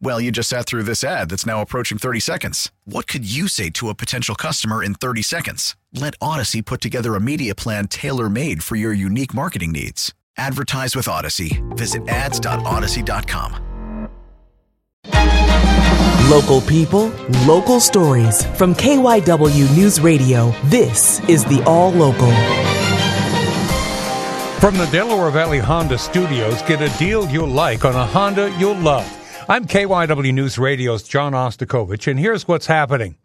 Well, you just sat through this ad that's now approaching 30 seconds. What could you say to a potential customer in 30 seconds? Let Audacy put together a media plan tailor made for your unique marketing needs. Advertise with Audacy. Visit ads.audacy.com. Local people, local stories. From KYW News Radio, this is the All Local. From the Delaware Valley Honda Studios, get a deal you'll like on a Honda you'll love. I'm KYW News Radio's John Ostapkovich, and here's what's happening.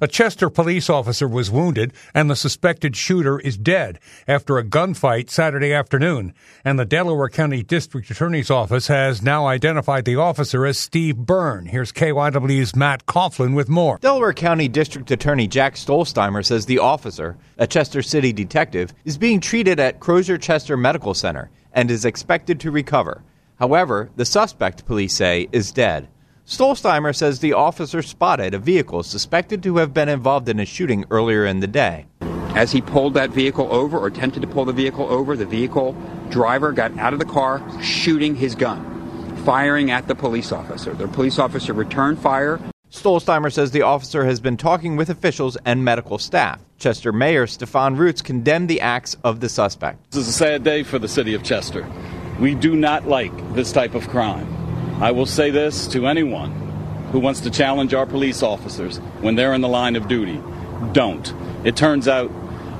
A Chester police officer was wounded, and the suspected shooter is dead after a gunfight Saturday afternoon. And the Delaware County District Attorney's Office has now identified the officer as Steve Byrne. Here's KYW's Matt Coughlin with more. Delaware County District Attorney Jack Stollsteimer says the officer, a Chester City detective, is being treated at Crozer Chester Medical Center and is expected to recover. However, the suspect, police say, is dead. Stollsteimer says the officer spotted a vehicle suspected to have been involved in a shooting earlier in the day. As he pulled that vehicle over or attempted to pull the vehicle over, the vehicle driver got out of the car shooting his gun, firing at the police officer. The police officer returned fire. Stollsteimer says the officer has been talking with officials and medical staff. Chester Mayor Stefan Roots condemned the acts of the suspect. This is a sad day for the city of Chester. We do not like this type of crime. I will say this to anyone who wants to challenge our police officers when they're in the line of duty don't. It turns out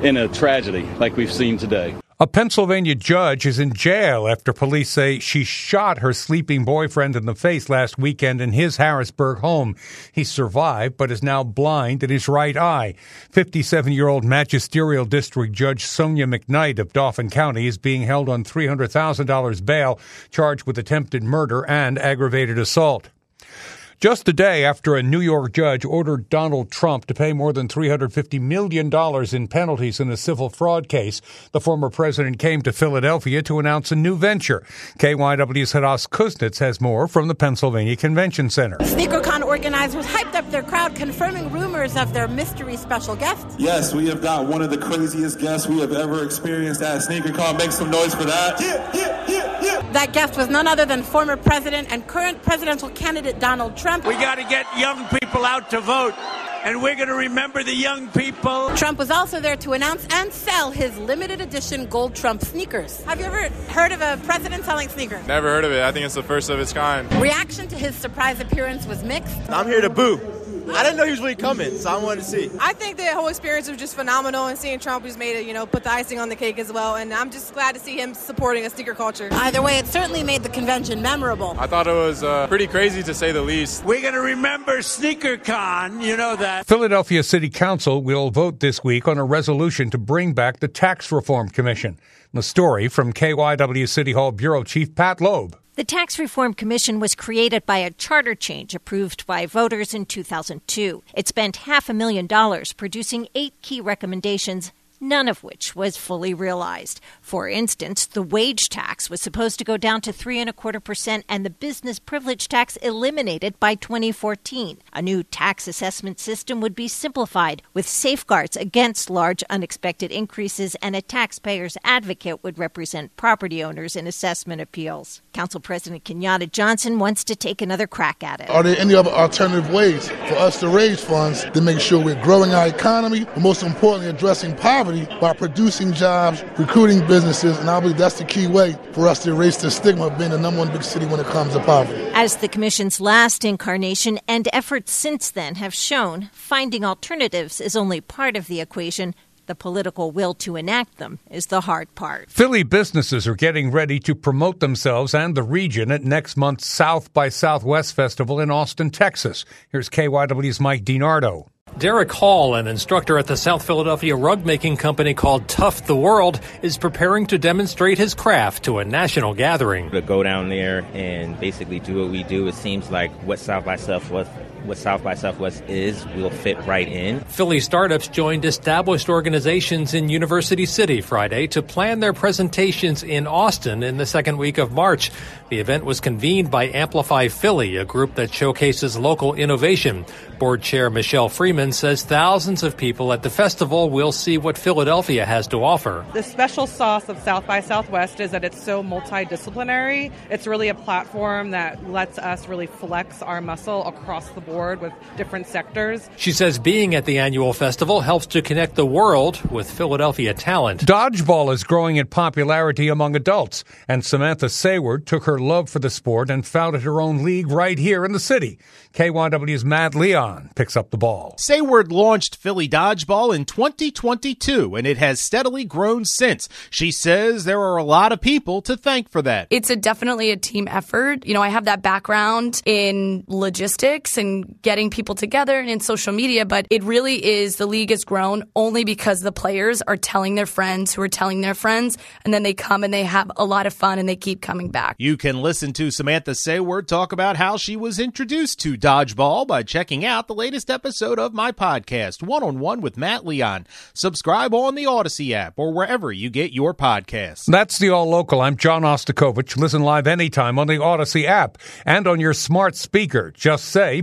in a tragedy like we've seen today. A Pennsylvania judge is in jail after police say she shot her sleeping boyfriend in the face last weekend in his Harrisburg home. He survived, but is now blind in his right eye. 57 year old magisterial district judge Sonya McKnight of Dauphin County is being held on $300,000 bail, charged with attempted murder and aggravated assault. Just a day after a New York judge ordered Donald Trump to pay more than $350 million in penalties in a civil fraud case, the former president came to Philadelphia to announce a new venture. KYW's Hadas Kuznits has more from the Pennsylvania Convention Center. SneakerCon organizers hyped up their crowd, confirming rumors of their mystery special guest. Yes, we have got one of the craziest guests we have ever experienced at SneakerCon. Make some noise for that. Yeah, yeah, yeah, yeah. That guest was none other than former president and current presidential candidate Donald Trump. Trump. We got to get young people out to vote. And we're going to remember the young people. Trump was also there to announce and sell his limited edition gold Trump sneakers. Have you ever heard of a president selling sneakers? Never heard of it. I think it's the first of its kind. Reaction to his surprise appearance was mixed. I'm here to boo. I didn't know he was really coming, so I wanted to see. I think the whole experience was just phenomenal, and seeing Trump just made it, you know, put the icing on the cake as well. And I'm just glad to see him supporting a sneaker culture. Either way, it certainly made the convention memorable. I thought it was uh, pretty crazy to say the least. We're going to remember SneakerCon, you know that. Philadelphia City Council will vote this week on a resolution to bring back the Tax Reform Commission. The story from KYW City Hall Bureau Chief Pat Loeb. The Tax Reform Commission was created by a charter change approved by voters in 2002. It spent half a million dollars producing eight key recommendations none of which was fully realized. For instance, the wage tax was supposed to go down to three and a quarter percent and the business privilege tax eliminated by 2014. A new tax assessment system would be simplified with safeguards against large unexpected increases and a taxpayer's advocate would represent property owners in assessment appeals. Council President Kenyatta Johnson wants to take another crack at it. Are there any other alternative ways for us to raise funds to make sure we're growing our economy, but most importantly addressing poverty poverty by producing jobs, recruiting businesses, and I believe that's the key way for us to erase the stigma of being the number one big city when it comes to poverty. As the Commission's last incarnation and efforts since then have shown, finding alternatives is only part of the equation The political will to enact them is the hard part. Philly businesses are getting ready to promote themselves and the region at next month's South by Southwest Festival in Austin, Texas. Here's KYW's Mike DiNardo. Derek Hall, an instructor at the South Philadelphia rug making company called Tuft the World, is preparing to demonstrate his craft to a national gathering. To go down there and basically do what we do, it seems like what South by Southwest what South by Southwest is will fit right in. Philly startups joined established organizations in University City Friday to plan their presentations in Austin in the second week of March. The event was convened by Amplify Philly, a group that showcases local innovation. Board Chair Michelle Freeman says thousands of people at the festival will see what Philadelphia has to offer. The special sauce of South by Southwest is that it's so multidisciplinary. It's really a platform that lets us really flex our muscle across the board with different sectors. She says being at the annual festival helps to connect the world with Philadelphia talent. Dodgeball is growing in popularity among adults, and Samantha Sayward took her love for the sport and founded her own league right here in the city. KYW's Matt Leon picks up the ball. Sayward launched Philly Dodgeball in 2022, and it has steadily grown since. She says there are a lot of people to thank for that. It's a definitely a team effort. You know, I have that background in logistics and getting people together and in social media, but it really is the league has grown only because the players are telling their friends who are telling their friends, and then they come and they have a lot of fun and they keep coming back. You can listen to Samantha Sayward talk about how she was introduced to dodgeball by checking out the latest episode of my podcast, One on One with Matt Leon. Subscribe on the Audacy app or wherever you get your podcasts. That's the All Local. I'm John Ostapkovich. Listen live anytime on the Audacy app and on your smart speaker. Just say,